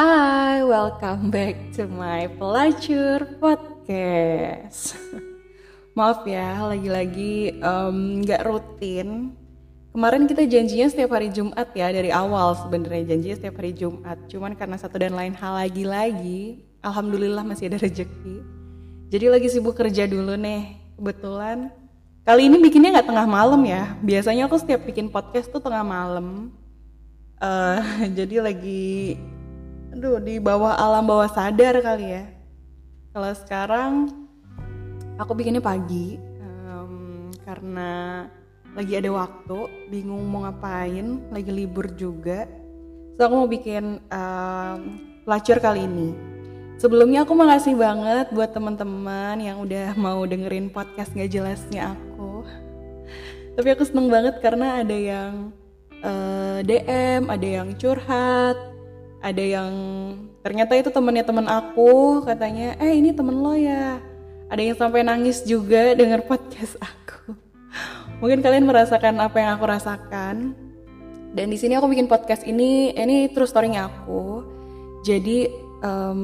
Hai, welcome back to my pelacur podcast. Maaf ya, lagi-lagi nggak rutin. Kemarin kita janjinya setiap hari Jumat ya dari awal sebenarnya janjinya setiap hari Jumat. Cuman karena satu dan lain hal lagi-lagi, alhamdulillah masih ada rezeki. Jadi lagi sibuk kerja dulu nih. Kebetulan kali ini bikinnya nggak tengah malam ya. Biasanya aku setiap bikin podcast tuh tengah malam. Eh, jadi lagi aduh di bawah alam bawah sadar kali ya. Kalau sekarang aku bikinnya pagi em, karena lagi ada waktu bingung mau ngapain lagi libur juga. So aku mau bikin em, pelacur kali ini. Sebelumnya aku makasih banget buat teman-teman yang udah mau dengerin podcast gak jelasnya aku. Tapi aku seneng banget karena ada yang eh, DM ada yang curhat ada yang ternyata itu temennya teman aku katanya eh ini temen lo ya. Ada yang sampai nangis juga denger podcast aku. Mungkin kalian merasakan apa yang aku rasakan. Dan di sini aku bikin podcast ini ini true story-nya aku. Jadi em,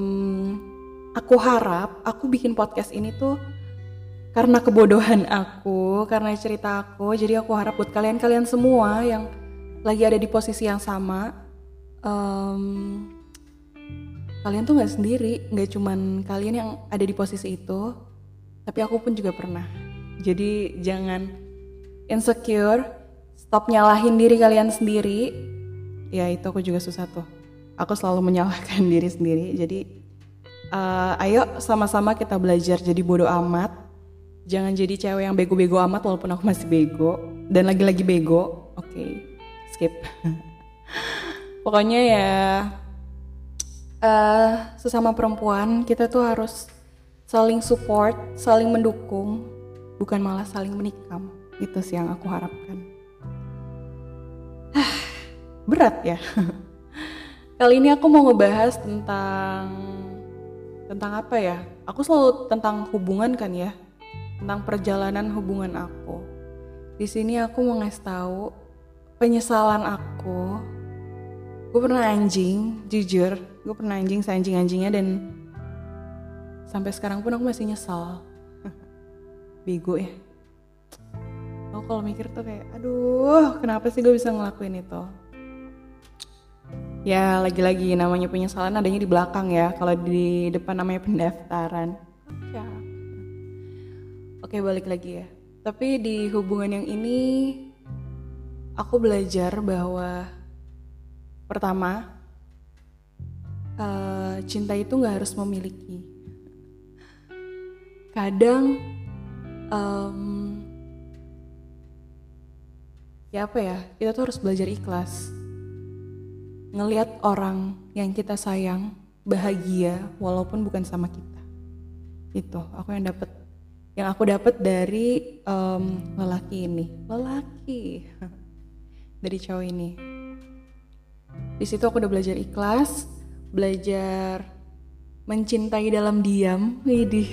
aku harap aku bikin podcast ini tuh karena kebodohan aku karena cerita aku. Jadi aku harap buat kalian-kalian semua yang lagi ada di posisi yang sama em, kalian tuh nggak sendiri nggak cuman kalian yang ada di posisi itu tapi aku pun juga pernah. Jadi jangan insecure stop nyalahin diri kalian sendiri. Ya itu aku juga susah tuh. Aku selalu menyalahkan diri sendiri. Jadi eh, ayo sama-sama kita belajar jadi bodoh amat. Jangan jadi cewek yang bego-bego amat walaupun aku masih bego. Dan lagi-lagi bego. Oke skip pokoknya ya eh sesama perempuan kita tuh harus saling support, saling mendukung, bukan malah saling menikam. Itu sih yang aku harapkan. Berat ya. Kali ini aku mau ngebahas tentang tentang apa ya? Aku selalu tentang hubungan kan ya, tentang perjalanan hubungan aku. Di sini aku mau ngasih tahu penyesalan aku gue pernah anjing jujur. Gue pernah anjing seanjing anjingnya dan sampai sekarang pun aku masih nyesal bego ya. Aku kalau mikir tuh kayak aduh kenapa sih gue bisa ngelakuin itu? Ya lagi-lagi namanya penyesalan adanya di belakang ya. Kalau di depan namanya pendaftaran. Ya. oke balik lagi ya. Tapi di hubungan yang ini aku belajar bahwa Pertama, eh, cinta itu nggak harus memiliki. Kadang, em, ya apa ya, kita tuh harus belajar ikhlas. Ngelihat orang yang kita sayang bahagia walaupun bukan sama kita. Itu aku yang dapat, yang aku dapat dari em, lelaki ini, lelaki dari cowok ini di situ aku udah belajar ikhlas belajar mencintai dalam diam widih.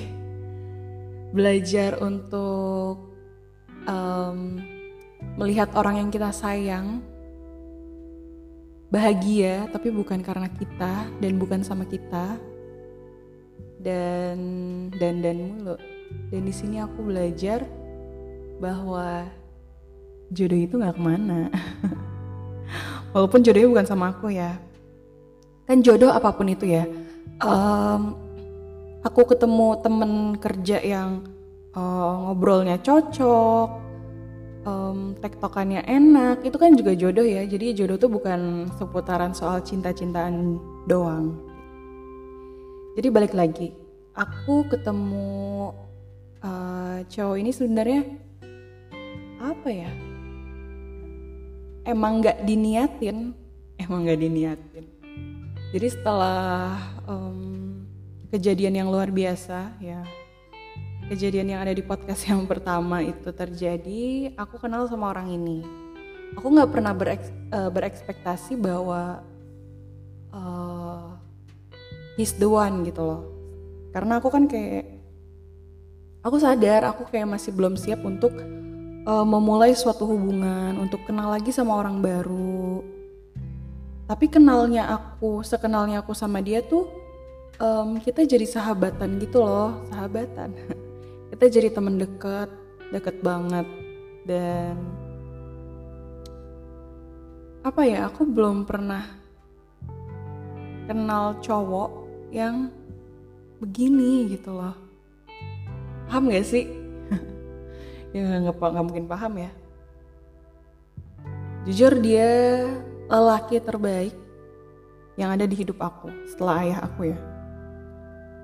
Belajar untuk em, melihat orang yang kita sayang bahagia tapi bukan karena kita dan bukan sama kita. Dan dan dan mulu. Dan di sini aku belajar bahwa jodoh itu nggak ke mana walaupun jodohnya bukan sama aku ya. Kan jodoh apa pun itu ya. Em, aku ketemu temen kerja yang eh, ngobrolnya cocok em, tektokannya enak itu kan juga jodoh ya. Jadi jodoh tuh bukan seputaran soal cinta-cintaan doang. Jadi balik lagi aku ketemu eh, cowok ini sebenarnya apa ya emang nggak diniatin. Emang nggak diniatin. Jadi setelah em, kejadian yang luar biasa ya kejadian yang ada di podcast yang pertama itu terjadi aku kenal sama orang ini. Aku nggak pernah bereks- eh, berekspektasi bahwa eh, he's the one gitu loh. Karena aku kan kayak aku sadar aku kayak masih belum siap untuk uh, memulai suatu hubungan untuk kenal lagi sama orang baru. Tapi kenalnya aku sekenalnya aku sama dia tuh um, kita jadi sahabatan gitu loh sahabatan. Kita jadi temen deket deket banget. Dan apa ya aku belum pernah kenal cowok yang begini gitu loh. Paham gak sih ya nggak nggak mungkin paham ya. Jujur dia lelaki terbaik yang ada di hidup aku setelah ayah aku ya.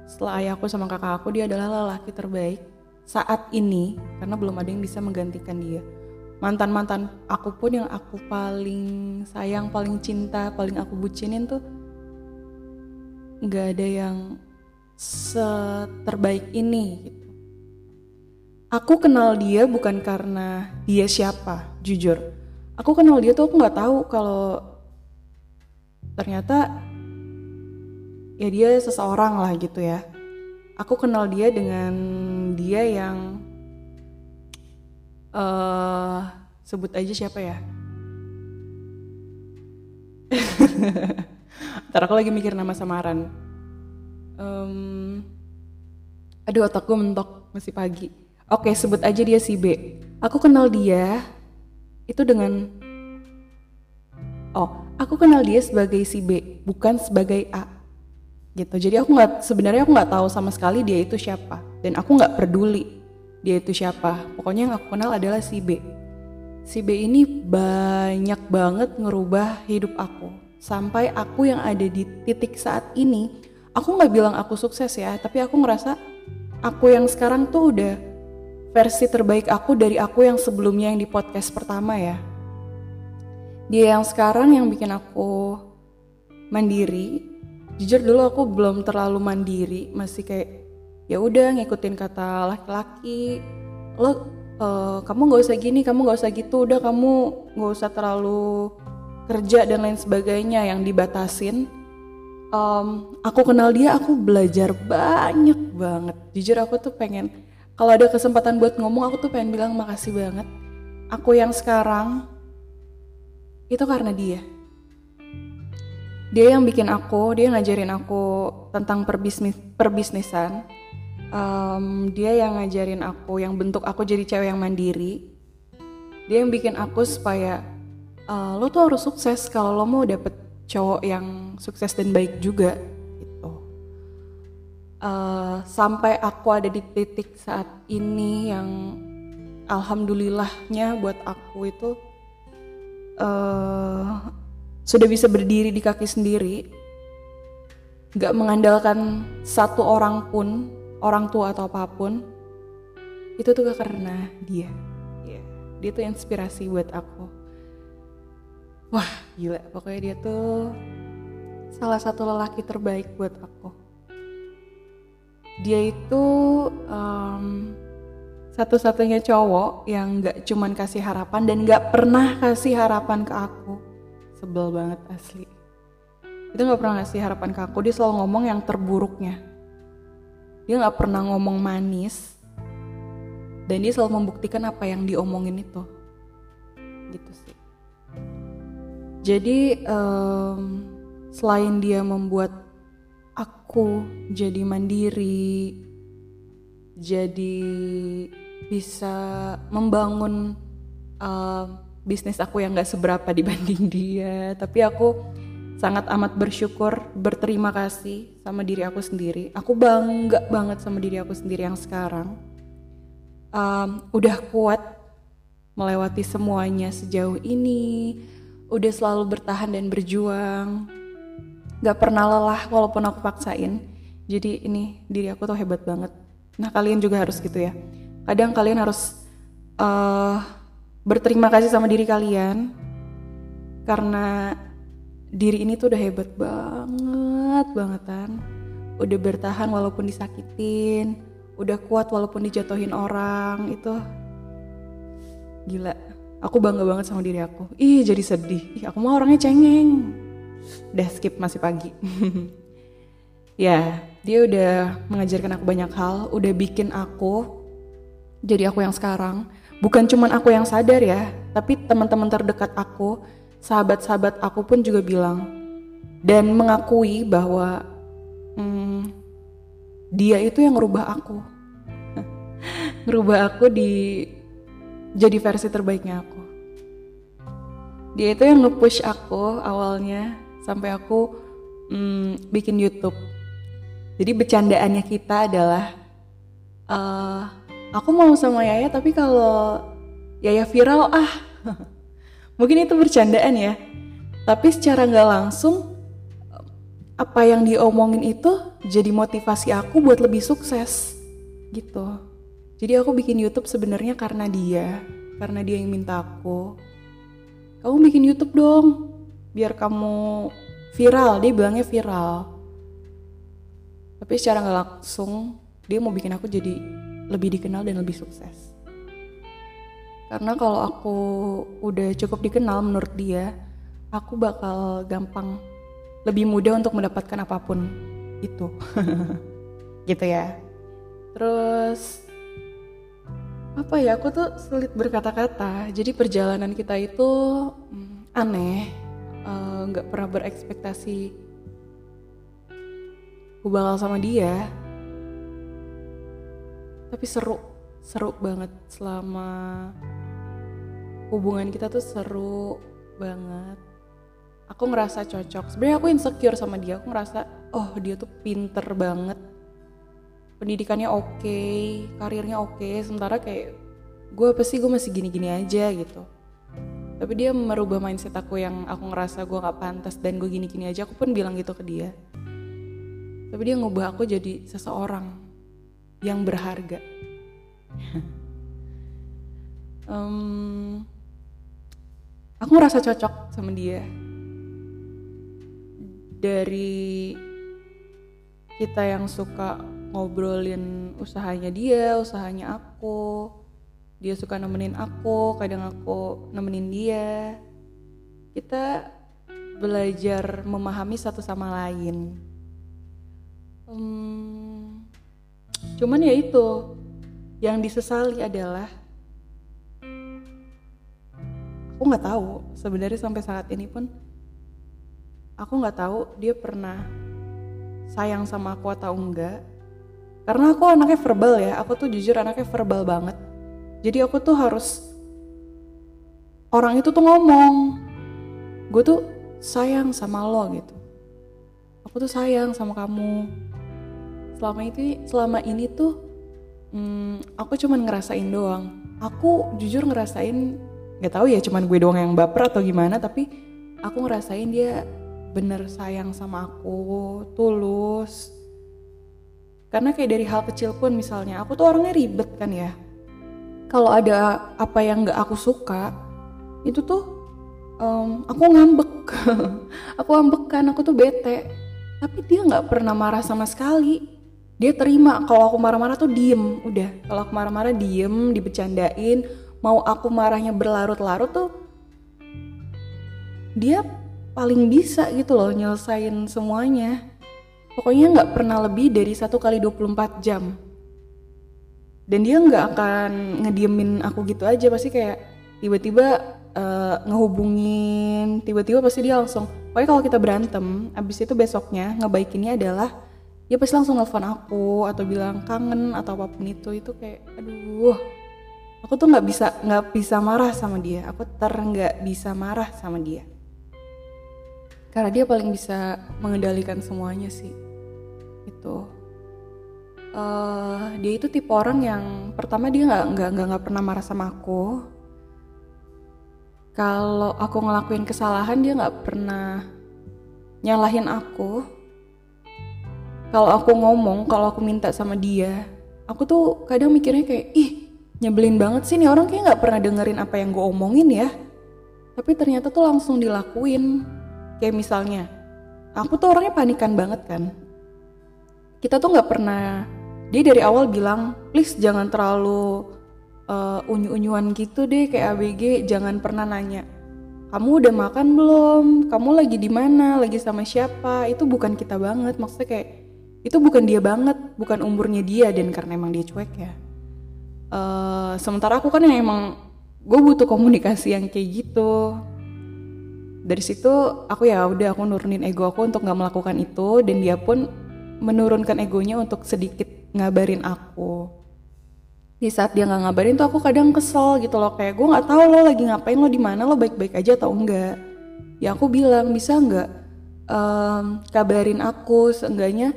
Setelah ayah aku sama kakak aku dia adalah lelaki terbaik saat ini karena belum ada yang bisa menggantikan dia. Mantan-mantan aku pun yang aku paling sayang paling cinta paling aku bucinin tuh nggak ada yang seterbaik ini gitu aku kenal dia bukan karena dia siapa jujur. Aku kenal dia tuh aku nggak tahu kalau ternyata ya dia seseorang lah gitu ya. Aku kenal dia dengan dia yang uh, sebut aja siapa ya? Ntar aku lagi mikir nama samaran. Um, Aduh otak gue mentok masih pagi Oke sebut aja dia si B. Aku kenal dia Itu dengan Oh aku kenal dia sebagai si B Bukan sebagai A. Gitu. Jadi aku nggak sebenarnya aku nggak tahu sama sekali dia itu siapa. Dan aku nggak peduli dia itu siapa. Pokoknya yang aku kenal adalah si B. Si B ini banyak banget ngerubah hidup aku. Sampai aku yang ada di titik saat ini aku nggak bilang aku sukses ya tapi aku ngerasa aku yang sekarang tuh udah versi terbaik aku dari aku yang sebelumnya yang di podcast pertama ya. Dia yang sekarang yang bikin aku mandiri. Jujur dulu aku belum terlalu mandiri masih kayak ya udah ngikutin kata laki-laki. Lo uh, kamu nggak usah gini kamu nggak usah gitu udah kamu nggak usah terlalu kerja dan lain sebagainya yang dibatasin. Um, aku kenal dia aku belajar banyak banget. Jujur aku tuh pengen kalau ada kesempatan buat ngomong aku tuh pengen bilang makasih banget. Aku yang sekarang itu karena dia. Dia yang bikin aku dia ngajarin aku tentang perbisnis perbisnisan. Um, dia yang ngajarin aku yang bentuk aku jadi cewek yang mandiri. Dia yang bikin aku supaya uh, lo tuh harus sukses kalau lo mau dapet cowok yang sukses dan baik juga uh, sampai aku ada di titik saat ini yang alhamdulillahnya buat aku itu uh, sudah bisa berdiri di kaki sendiri, gak mengandalkan satu orang pun, orang tua atau apa pun, itu tuh karena dia. Yeah. Dia tuh inspirasi buat aku. Wah gila, pokoknya dia tuh salah satu lelaki terbaik buat aku. Dia itu um, satu-satunya cowok yang gak cuman kasih harapan dan gak pernah kasih harapan ke aku. Sebel banget asli. Itu nggak pernah ngasih harapan ke aku. Dia selalu ngomong yang terburuknya. Dia nggak pernah ngomong manis. Dan dia selalu membuktikan apa yang diomongin itu. Gitu sih. Jadi um, selain dia membuat aku jadi mandiri jadi bisa membangun uh, bisnis aku yang gak seberapa dibanding dia. Tapi aku sangat amat bersyukur berterima kasih sama diri aku sendiri. Aku bangga banget sama diri aku sendiri yang sekarang. Um, udah kuat melewati semuanya sejauh ini udah selalu bertahan dan berjuang gak pernah lelah walaupun aku paksain. Jadi ini diri aku tuh hebat banget. Nah kalian juga harus gitu ya. Kadang kalian harus uh, berterima kasih sama diri kalian. Karena diri ini tuh udah hebat banget bangetan. Udah bertahan walaupun disakitin. Udah kuat walaupun dijatuhin orang. Itu gila. Aku bangga banget sama diri aku. Ih jadi sedih. Ih aku mah orangnya cengeng udah skip masih pagi. Ya dia udah mengajarkan aku banyak hal udah bikin aku jadi aku yang sekarang. Bukan cuman aku yang sadar ya, tapi teman-teman terdekat aku sahabat-sahabat aku pun juga bilang dan mengakui bahwa hmm, dia itu yang ngerubah aku. Ngerubah aku di jadi versi terbaiknya aku. Dia itu yang nge-push aku awalnya sampai aku hmm, bikin YouTube. Jadi bercandaannya kita adalah uh, aku mau sama Yaya tapi kalau Yaya viral ah. Mungkin itu bercandaan ya. Tapi secara nggak langsung apa yang diomongin itu jadi motivasi aku buat lebih sukses gitu. Jadi aku bikin YouTube sebenarnya karena dia karena dia yang minta aku. Kamu bikin YouTube dong biar kamu viral dia bilangnya viral. Tapi secara nggak langsung dia mau bikin aku jadi lebih dikenal dan lebih sukses. Karena kalau aku udah cukup dikenal menurut dia aku bakal gampang lebih mudah untuk mendapatkan apa pun itu. Gitu ya. Terus apa ya aku tuh sulit berkata-kata. Jadi perjalanan kita itu hmm, aneh. eh, nggak uh, pernah berekspektasi aku bakal sama dia. Tapi seru seru banget selama hubungan kita tuh seru banget. Aku ngerasa cocok. Sebenarnya aku insecure sama dia. Aku ngerasa oh dia tuh pinter banget. Pendidikannya oke okay, karirnya oke. Okay, sementara kayak gue apa sih? Gue masih gini-gini aja gitu tapi dia merubah mindset aku yang aku ngerasa gue gak pantas dan gue gini-gini aja aku pun bilang gitu ke dia tapi dia ngubah aku jadi seseorang yang berharga um, aku ngerasa cocok sama dia dari kita yang suka ngobrolin usahanya dia, usahanya aku. Dia suka nemenin aku, kadang aku nemenin dia. Kita belajar memahami satu sama lain. Hmm, cuman ya itu, yang disesali adalah aku nggak tahu sebenarnya sampai saat ini pun aku nggak tahu dia pernah sayang sama aku atau enggak karena aku anaknya verbal ya aku tuh jujur anaknya verbal banget jadi aku tuh harus orang itu tuh ngomong gue tuh sayang sama lo gitu aku tuh sayang sama kamu selama itu selama ini tuh hmm, aku cuman ngerasain doang aku jujur ngerasain nggak tahu ya cuman gue doang yang baper atau gimana tapi aku ngerasain dia bener sayang sama aku, tulus. Karena kayak dari hal kecil pun misalnya, aku tuh orangnya ribet kan ya. Kalau ada apa yang gak aku suka, itu tuh um, aku ngambek. aku ambekan, aku tuh bete. Tapi dia gak pernah marah sama sekali. Dia terima kalau aku marah-marah tuh diem, udah. Kalau aku marah-marah diem, dibecandain. Mau aku marahnya berlarut-larut tuh, dia paling bisa gitu loh nyelesain semuanya. Pokoknya nggak pernah lebih dari satu kali 24 jam. Dan dia nggak akan ngediemin aku gitu aja, pasti kayak tiba-tiba uh, ngehubungin, tiba-tiba pasti dia langsung, pokoknya kalau kita berantem, abis itu besoknya ngebaikinnya adalah dia pasti langsung nelfon aku atau bilang kangen atau apa pun itu. Itu kayak aduh aku tuh nggak bisa nggak bisa marah sama dia. Aku ter nggak bisa marah sama dia. Karena dia paling bisa mengendalikan semuanya sih. Itu uh, dia itu tipe orang yang pertama dia nggak nggak nggak nggak pernah marah sama aku. Kalau aku ngelakuin kesalahan dia nggak pernah nyalahin aku. Kalau aku ngomong kalau aku minta sama dia aku tuh kadang mikirnya kayak ih nyebelin banget sih nih orang kayak nggak pernah dengerin apa yang gue omongin ya. Tapi ternyata tuh langsung dilakuin. Kayak misalnya aku tuh orangnya panikan banget kan. Kita tuh nggak pernah dia dari awal bilang please jangan terlalu uh, unyu-unyuan gitu deh kayak ABG jangan pernah nanya kamu udah makan belum? Kamu lagi di mana? Lagi sama siapa itu bukan kita banget maksudnya kayak itu bukan dia banget bukan umurnya dia dan karena emang dia cuek ya. Uh, sementara aku kan yang emang gue butuh komunikasi yang kayak gitu. Dari situ aku ya udah aku nurunin ego aku untuk nggak melakukan itu dan dia pun menurunkan egonya untuk sedikit ngabarin aku. Di saat dia nggak ngabarin tuh aku kadang kesel gitu loh kayak gue nggak tahu lo lagi ngapain lo di mana lo baik-baik aja atau enggak? Ya aku bilang bisa nggak um, kabarin aku seenggaknya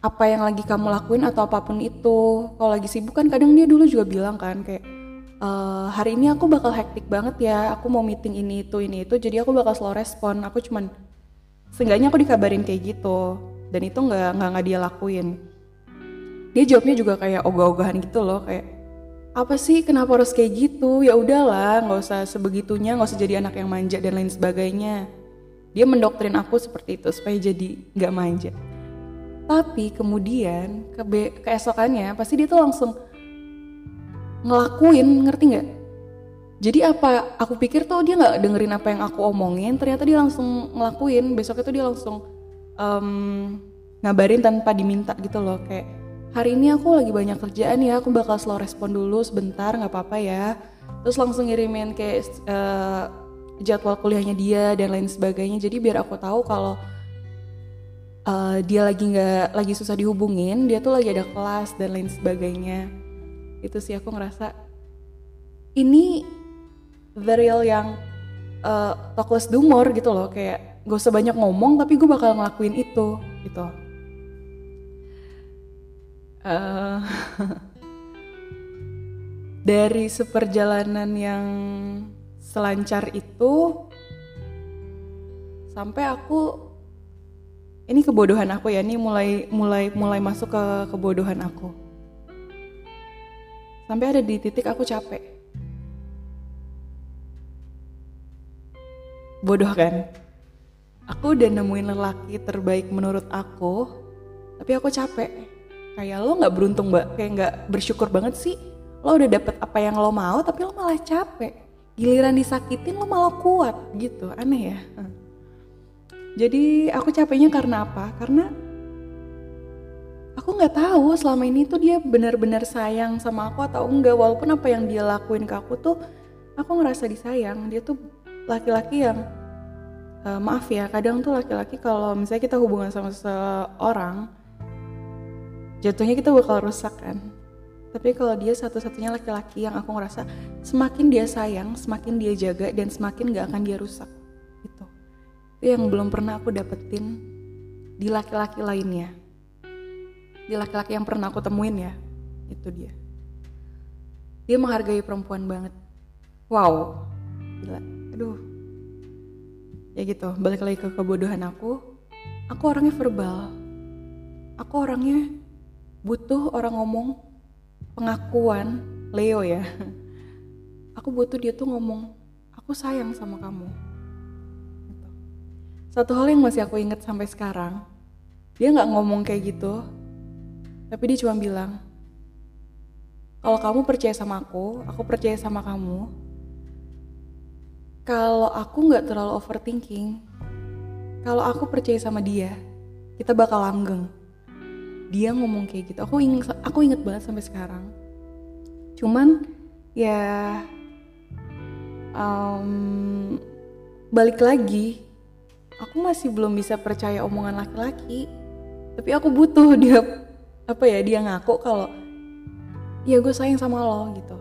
apa yang lagi kamu lakuin atau apa pun itu? Kalau lagi sibuk kan kadang dia dulu juga bilang kan kayak uh, hari ini aku bakal hektik banget ya aku mau meeting ini itu ini itu jadi aku bakal slow respon aku cuman seenggaknya aku dikabarin kayak gitu dan itu nggak nggak dia lakuin dia jawabnya juga kayak ogah-ogahan gitu loh kayak apa sih kenapa harus kayak gitu? Ya udahlah nggak usah sebegitunya nggak usah jadi anak yang manja dan lain sebagainya. Dia mendoktrin aku seperti itu supaya jadi nggak manja. Tapi kemudian ke keesokannya pasti dia tuh langsung ngelakuin ngerti nggak? Jadi apa aku pikir tuh dia nggak dengerin apa yang aku omongin ternyata dia langsung ngelakuin. Besok itu dia langsung um, ngabarin tanpa diminta gitu loh kayak hari ini aku lagi banyak kerjaan ya aku bakal slow respon dulu sebentar nggak apa-apa ya. Terus langsung ngirimin kayak uh, jadwal kuliahnya dia dan lain sebagainya. Jadi biar aku tahu kalau uh, dia lagi nggak lagi susah dihubungin dia tuh lagi ada kelas dan lain sebagainya. Itu sih aku ngerasa ini the real yang uh, talkless dumor gitu loh. Kayak gak usah banyak ngomong tapi gue bakal ngelakuin itu gitu uh, dari seperjalanan yang selancar itu sampai aku ini kebodohan aku ya ini mulai mulai mulai masuk ke kebodohan aku. Sampai ada di titik aku capek. Bodoh kan? Aku udah nemuin lelaki terbaik menurut aku tapi aku capek kayak lo nggak beruntung mbak kayak nggak bersyukur banget sih. Lo udah dapet apa yang lo mau tapi lo malah capek. Giliran disakitin lo malah kuat gitu. Aneh ya? Jadi aku capeknya karena apa? Karena aku nggak tahu selama ini tuh dia benar-benar sayang sama aku atau enggak. Walaupun apa yang dia lakuin ke aku tuh aku ngerasa disayang. Dia tuh laki-laki yang uh, maaf ya kadang tuh laki-laki kalau misalnya kita hubungan sama seseorang jatuhnya kita bakal rusak kan? Tapi kalau dia satu-satunya laki-laki yang aku ngerasa semakin dia sayang semakin dia jaga dan semakin gak akan dia rusak itu itu yang belum pernah aku dapetin di laki-laki lainnya. Di laki-laki yang pernah aku temuin ya itu dia. Dia menghargai perempuan banget. Wow. Gila. Aduh. Ya gitu balik lagi ke kebodohan aku. Aku orangnya verbal. Aku orangnya butuh orang ngomong pengakuan Leo ya. Aku butuh dia tuh ngomong aku sayang sama kamu. Gitu. satu hal yang masih aku inget sampai sekarang dia nggak ngomong kayak gitu tapi dia cuma bilang kalau kamu percaya sama aku aku percaya sama kamu kalau aku nggak terlalu overthinking kalau aku percaya sama dia kita bakal langgeng dia ngomong kayak gitu aku inget aku inget banget sampai sekarang. Cuman ya um, balik lagi aku masih belum bisa percaya omongan laki-laki. Tapi aku butuh dia apa ya dia ngaku kalau ya gue sayang sama lo gitu.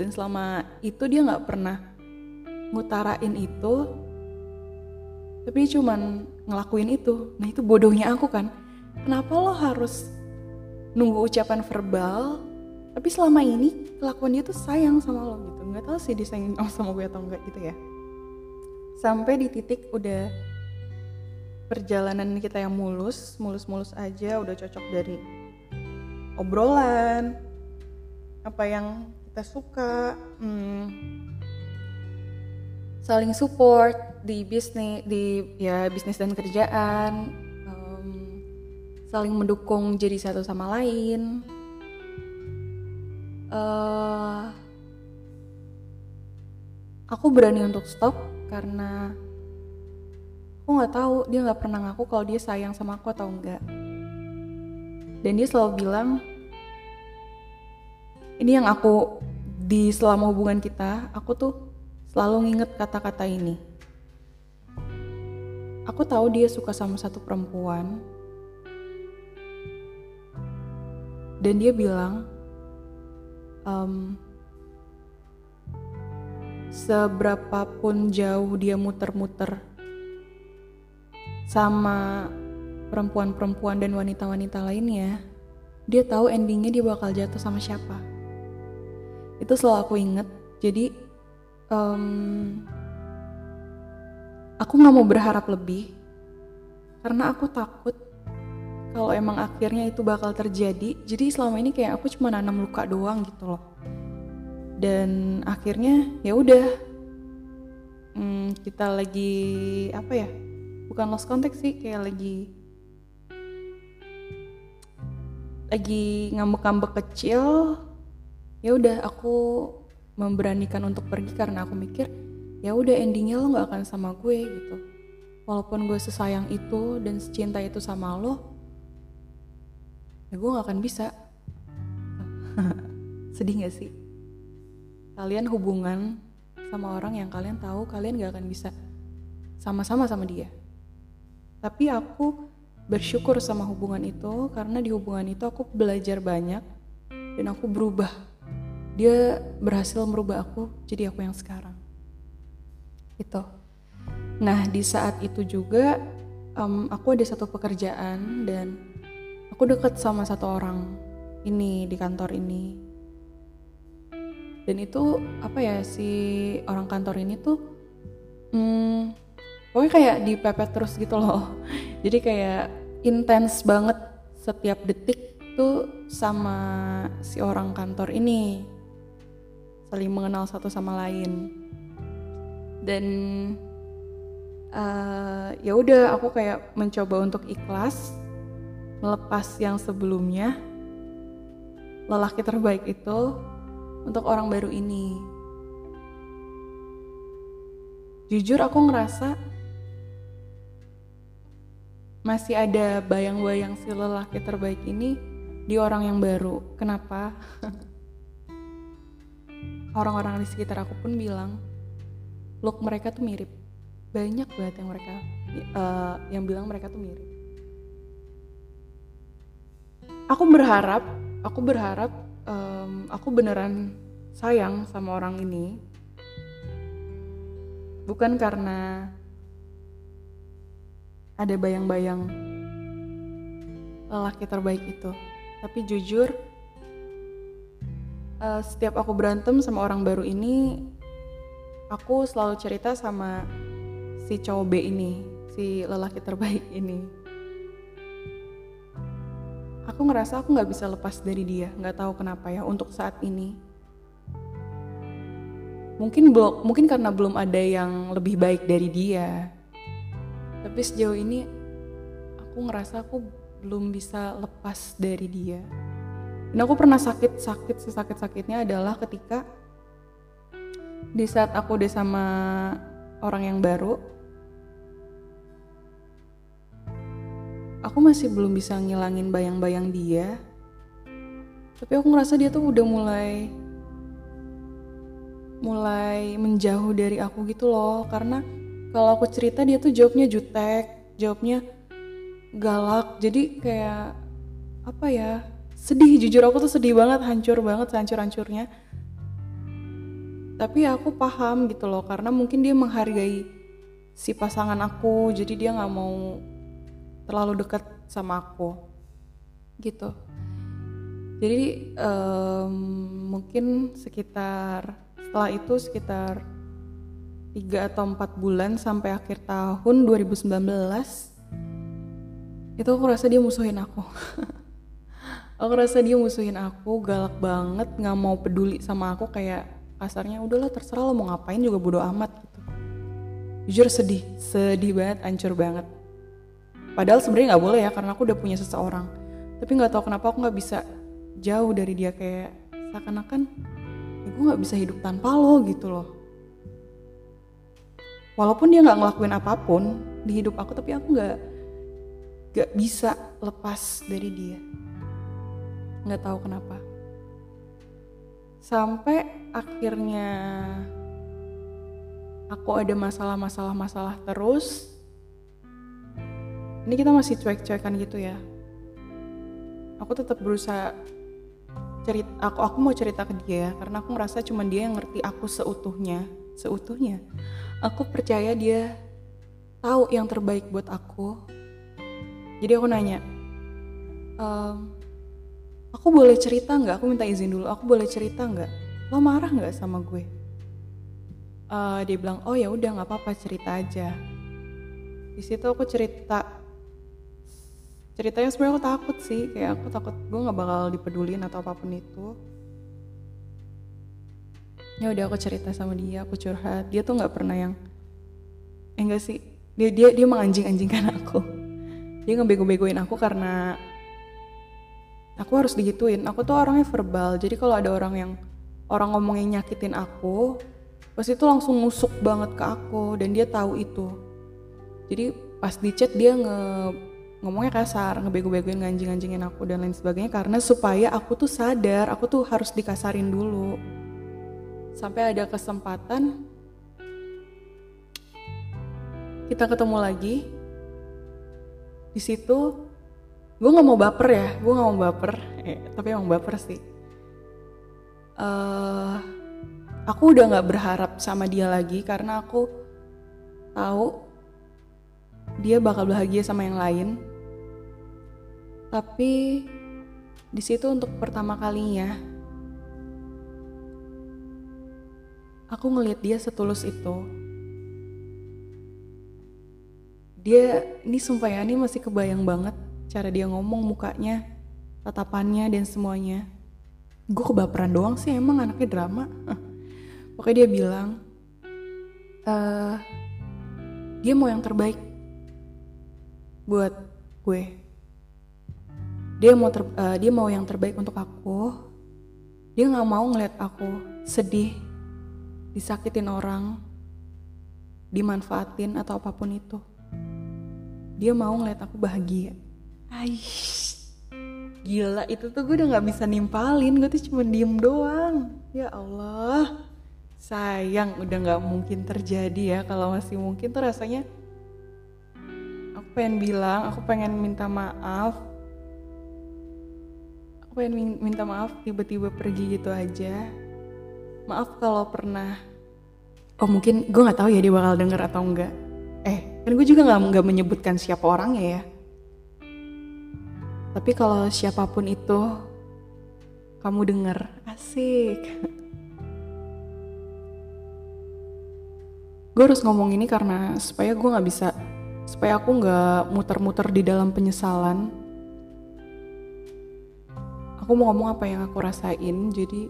Dan selama itu dia nggak pernah ngutarain itu. Tapi cuman ngelakuin itu. Nah itu bodohnya aku kan kenapa lo harus nunggu ucapan verbal tapi selama ini kelakuan dia tuh sayang sama lo gitu? Nggak tahu sih dia sayang sama gue atau enggak gitu ya. Sampai di titik udah perjalanan kita yang mulus mulus-mulus aja udah cocok dari obrolan apa yang kita suka hmm, saling support di bisnis di ya bisnis dan kerjaan saling mendukung jadi satu sama lain. Uh, aku berani untuk stop karena aku nggak tahu dia nggak pernah ngaku kalau dia sayang sama aku atau enggak dan dia selalu bilang ini yang aku di selama hubungan kita aku tuh selalu nginget kata-kata ini. Aku tahu dia suka sama satu perempuan dan dia bilang um, seberapapun jauh dia muter-muter sama perempuan-perempuan dan wanita-wanita lainnya, dia tahu endingnya dia bakal jatuh sama siapa. Itu selalu aku inget. Jadi um, aku nggak mau berharap lebih karena aku takut kalau emang akhirnya itu bakal terjadi. Jadi selama ini kayak aku cuma nanam luka doang gitu loh. Dan akhirnya ya udah hmm, kita lagi apa ya? Bukan lost contact sih, kayak lagi lagi ngambek-ngambek kecil ya udah aku memberanikan untuk pergi karena aku mikir ya udah endingnya lo nggak akan sama gue gitu walaupun gue sesayang itu dan secinta itu sama lo ya gue nggak akan bisa sedih gak sih kalian hubungan sama orang yang kalian tahu kalian gak akan bisa sama-sama sama dia tapi aku bersyukur sama hubungan itu karena di hubungan itu aku belajar banyak dan aku berubah. Dia berhasil merubah aku jadi aku yang sekarang. Itu. Nah di saat itu juga um, aku ada satu pekerjaan dan aku dekat sama satu orang ini di kantor ini. Dan itu apa ya si orang kantor ini tuh hmm, pokoknya kayak dipepet terus gitu loh. Jadi kayak intens banget setiap detik tuh sama si orang kantor ini. Saling mengenal satu sama lain. Dan uh, ya udah aku kayak mencoba untuk ikhlas melepas yang sebelumnya lelaki terbaik itu untuk orang baru ini jujur aku ngerasa masih ada bayang-bayang si lelaki terbaik ini di orang yang baru. Kenapa? Orang-orang di sekitar aku pun bilang, look mereka tuh mirip. Banyak banget yang mereka uh, yang bilang mereka tuh mirip. Aku berharap, aku berharap um, aku beneran sayang sama orang ini. Bukan karena ada bayang-bayang lelaki terbaik itu. Tapi jujur, uh, setiap aku berantem sama orang baru ini, aku selalu cerita sama si cowok B ini, si lelaki terbaik ini. Aku ngerasa aku nggak bisa lepas dari dia, nggak tahu kenapa ya untuk saat ini. Mungkin belum, mungkin karena belum ada yang lebih baik dari dia tapi sejauh ini aku ngerasa aku belum bisa lepas dari dia dan aku pernah sakit sakit sesakit sakitnya adalah ketika di saat aku udah sama orang yang baru aku masih belum bisa ngilangin bayang-bayang dia. Tapi aku ngerasa dia tuh udah mulai mulai menjauh dari aku gitu loh. Karena kalau aku cerita dia tuh jawabnya jutek jawabnya galak. Jadi kayak apa ya sedih. Jujur aku tuh sedih banget hancur banget hancur hancurnya tapi aku paham gitu loh karena mungkin dia menghargai si pasangan aku. Jadi dia nggak mau terlalu dekat sama aku gitu. Jadi um, mungkin sekitar setelah itu sekitar 3 atau 4 bulan sampai akhir tahun 2019 itu aku rasa dia musuhin aku. Aku rasa dia musuhin aku galak banget nggak mau peduli sama aku kayak kasarnya udahlah terserah lo mau ngapain juga bodo amat gitu. Jujur sedih sedih banget hancur banget padahal sebenarnya nggak boleh ya karena aku udah punya seseorang. Tapi nggak tahu kenapa aku nggak bisa jauh dari dia kayak seakan-akan ya gue nggak bisa hidup tanpa lo gitu loh. Walaupun dia nggak ngelakuin apa pun di hidup aku tapi aku nggak nggak bisa lepas dari dia. Nggak tahu kenapa. Sampai akhirnya aku ada masalah-masalah masalah terus ini kita masih cuek-cuekan gitu ya. Aku tetap berusaha cerita aku aku mau cerita ke dia karena aku ngerasa cuma dia yang ngerti aku seutuhnya seutuhnya. Aku percaya dia tahu yang terbaik buat aku. Jadi aku nanya ehm, aku boleh cerita nggak? Aku minta izin dulu aku boleh cerita nggak? Lo marah nggak sama gue? Uh, dia bilang oh ya udah nggak apa-apa cerita aja. Di situ aku cerita ceritanya sebenarnya aku takut sih kayak aku takut gue nggak bakal dipedulin atau apa pun itu. Ya udah aku cerita sama dia aku curhat. Dia tuh nggak pernah yang eh enggak sih. Dia dia dia menganjing-anjingkan aku. Dia ngebego-begoin aku karena aku harus digituin. Aku tuh orangnya verbal jadi kalau ada orang yang orang ngomongin nyakitin aku pasti itu langsung nusuk banget ke aku dan dia tahu itu. Jadi pas di dia nge ngomongnya kasar, ngebego-begoin nganjing-nganjingin aku dan lain sebagainya karena supaya aku tuh sadar, aku tuh harus dikasarin dulu. Sampai ada kesempatan kita ketemu lagi. Di situ gue nggak mau baper ya, gue nggak mau baper, eh, tapi emang baper sih. Uh, aku udah nggak berharap sama dia lagi karena aku tahu dia bakal bahagia sama yang lain. Tapi di situ untuk pertama kalinya aku ngelihat dia setulus itu. Dia ini sumpah ya, ini masih kebayang banget cara dia ngomong mukanya, tatapannya dan semuanya. Gue kebaperan doang sih emang anaknya drama. Pokoknya dia bilang, uh, dia mau yang terbaik buat gue dia mau ter, uh, dia mau yang terbaik untuk aku. Dia nggak mau ngeliat aku sedih disakitin orang dimanfaatin atau apa pun itu. Dia mau ngeliat aku bahagia. Aish, gila itu tuh gue udah nggak bisa nimpalin. Gue tuh cuma diem doang. Ya Allah. Sayang udah nggak mungkin terjadi ya. Kalau masih mungkin tuh rasanya pengen bilang aku pengen minta maaf pengen minta maaf tiba-tiba pergi gitu aja. Maaf kalau pernah. Oh mungkin gue nggak tahu ya dia bakal denger atau enggak eh kan gue juga nggak nggak menyebutkan siapa orangnya ya. Tapi kalau siapa pun itu kamu denger. Asik. Gue harus ngomong ini karena supaya gue nggak bisa supaya aku nggak muter-muter di dalam penyesalan aku mau ngomong apa yang aku rasain jadi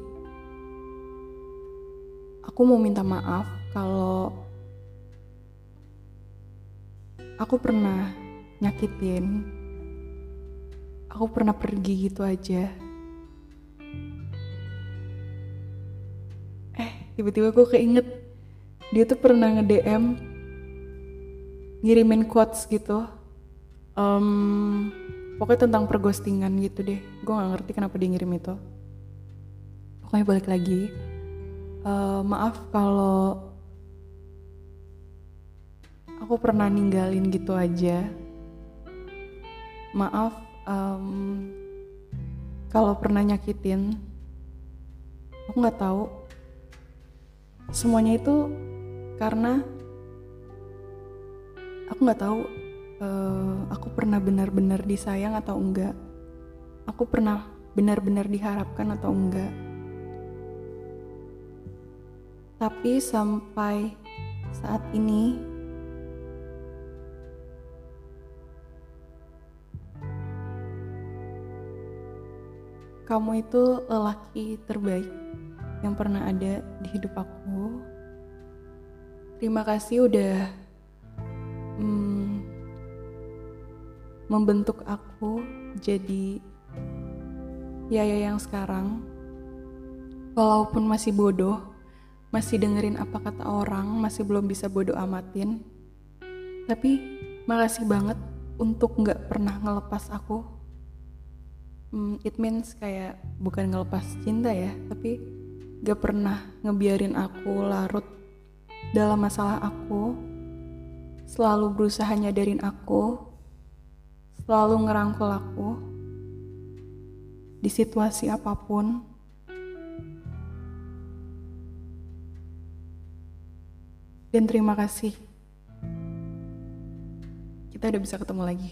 aku mau minta maaf kalau aku pernah nyakitin aku pernah pergi gitu aja. Eh tiba-tiba gue keinget dia tuh pernah nge-DM ngirimin quotes gitu. Um, pokoknya tentang perghostingan gitu deh. Gue nggak ngerti kenapa dia ngirim itu. Pokoknya balik lagi. Uh, maaf kalau aku pernah ninggalin gitu aja. Maaf um, kalau pernah nyakitin. Aku nggak tahu. Semuanya itu karena aku nggak tahu uh, aku pernah benar-benar disayang atau enggak aku pernah benar-benar diharapkan atau enggak tapi sampai saat ini kamu itu lelaki terbaik yang pernah ada di hidup aku. Terima kasih udah hmm, membentuk aku jadi Yaya yang sekarang. Walaupun masih bodoh, masih dengerin apa kata orang, masih belum bisa bodoh amatin. Tapi makasih banget untuk nggak pernah ngelepas aku. Hmm, it means kayak bukan ngelepas cinta ya, tapi gak pernah ngebiarin aku larut dalam masalah aku selalu berusaha nyadarin aku selalu ngerangkul aku di situasi apa pun. Dan terima kasih. Kita udah bisa ketemu lagi.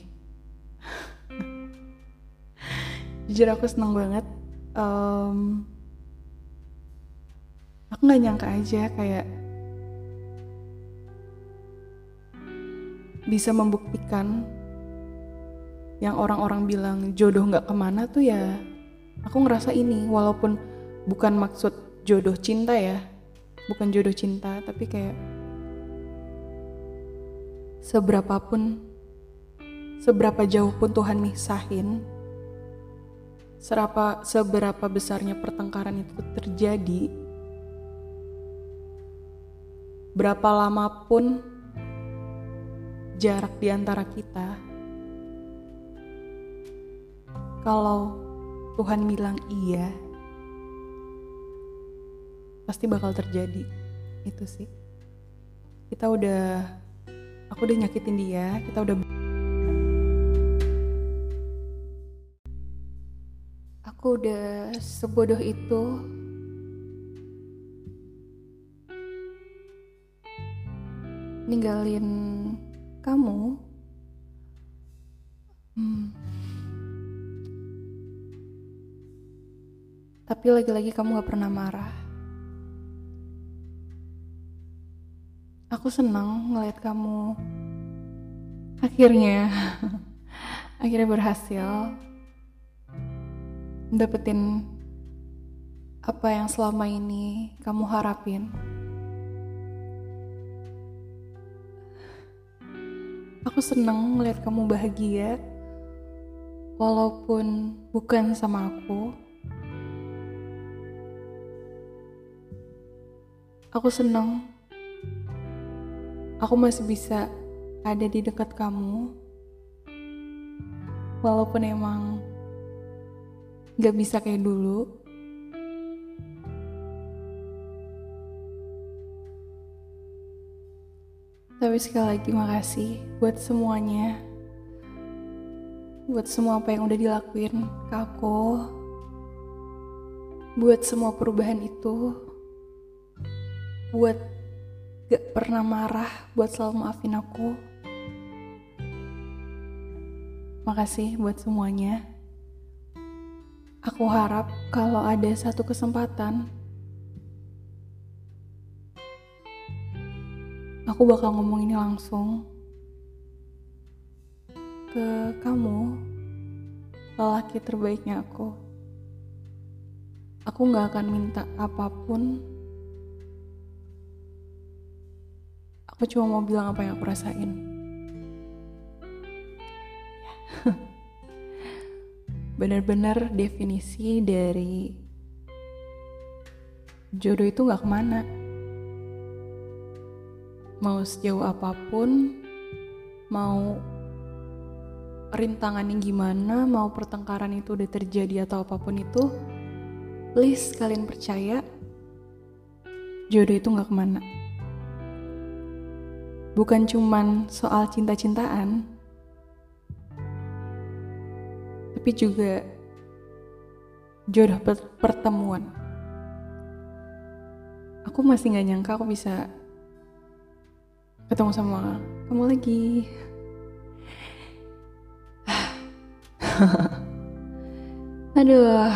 Jujur aku seneng banget. Um, aku nggak nyangka aja kayak bisa membuktikan yang orang-orang bilang jodoh nggak ke mana tuh ya aku ngerasa ini walaupun bukan maksud jodoh cinta ya bukan jodoh cinta tapi kayak seberapa pun seberapa jauh pun Tuhan misahin serapa seberapa besarnya pertengkaran itu terjadi berapa lama pun jarak di antara kita kalau Tuhan bilang iya, pasti bakal terjadi. Itu sih. Kita udah, aku udah nyakitin dia, kita udah. Aku udah sebodoh itu ninggalin kamu. Hmm. Tapi lagi-lagi kamu gak pernah marah. Aku senang ngeliat kamu akhirnya akhirnya berhasil dapetin apa yang selama ini kamu harapin. Aku senang ngeliat kamu bahagia walaupun bukan sama aku. Aku senang aku masih bisa ada di dekat kamu. Walaupun emang gak bisa kayak dulu. Tapi sekali lagi makasih buat semuanya. Buat semua apa yang udah dilakuin ke aku. Buat semua perubahan itu buat gak pernah marah, buat selalu maafin aku. Makasih buat semuanya. Aku harap kalau ada satu kesempatan, aku bakal ngomong ini langsung ke kamu, lelaki terbaiknya aku. Aku gak akan minta apa pun Aku cuma mau bilang apa yang aku rasain. Bener-bener definisi dari jodoh itu gak ke mana. Mau sejauh apa pun, mau rintangan yang gimana, mau pertengkaran itu udah terjadi atau apa pun itu, please kalian percaya, jodoh itu gak ke mana bukan cuman soal cinta-cintaan, tapi juga jodoh pertemuan. Aku masih gak nyangka aku bisa ketemu sama kamu lagi. Aduh,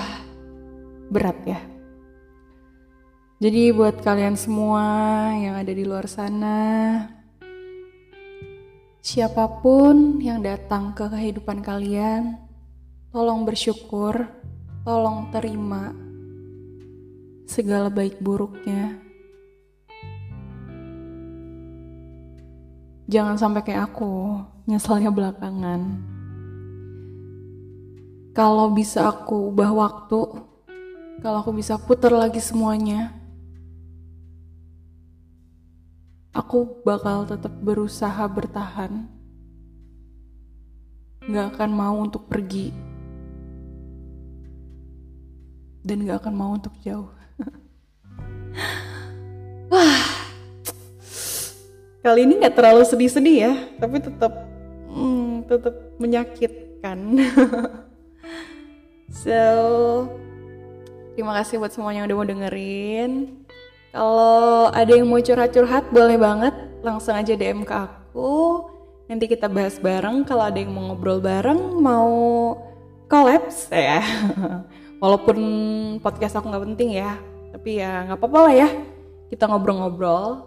berat ya. Jadi buat kalian semua yang ada di luar sana, Siapa pun yang datang ke kehidupan kalian, tolong bersyukur, tolong terima segala baik buruknya. Jangan sampai kayak aku, nyeselnya belakangan. Kalau bisa aku ubah waktu, kalau aku bisa putar lagi semuanya, aku bakal tetap berusaha bertahan. Gak akan mau untuk pergi. Dan gak akan mau untuk jauh. Wah. Kali ini gak terlalu sedih-sedih ya, tapi tetap hmm, tetap menyakit kan so terima kasih buat semuanya yang udah mau dengerin kalau ada yang mau curhat-curhat boleh banget. Langsung aja DM ke aku. Nanti kita bahas bareng. Kalau ada yang mau ngobrol bareng mau collapse ya walaupun podcast aku nggak penting ya. Tapi ya nggak apa-apa lah ya. Kita ngobrol-ngobrol.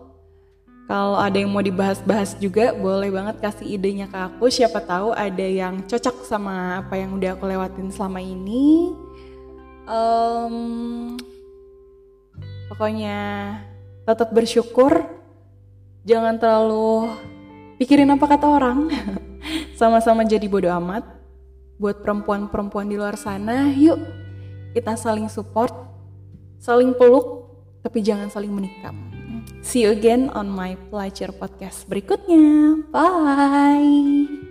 Kalau ada yang mau dibahas-bahas juga boleh banget kasih idenya ke aku. Siapa tahu ada yang cocok sama apa yang udah aku lewatin selama ini. Um, pokoknya tetap bersyukur. Jangan terlalu pikirin apa kata orang. Sama-sama jadi bodoh amat. Buat perempuan-perempuan di luar sana yuk kita saling support saling peluk tapi jangan saling menikam. See you again on my Pelajar podcast berikutnya. Bye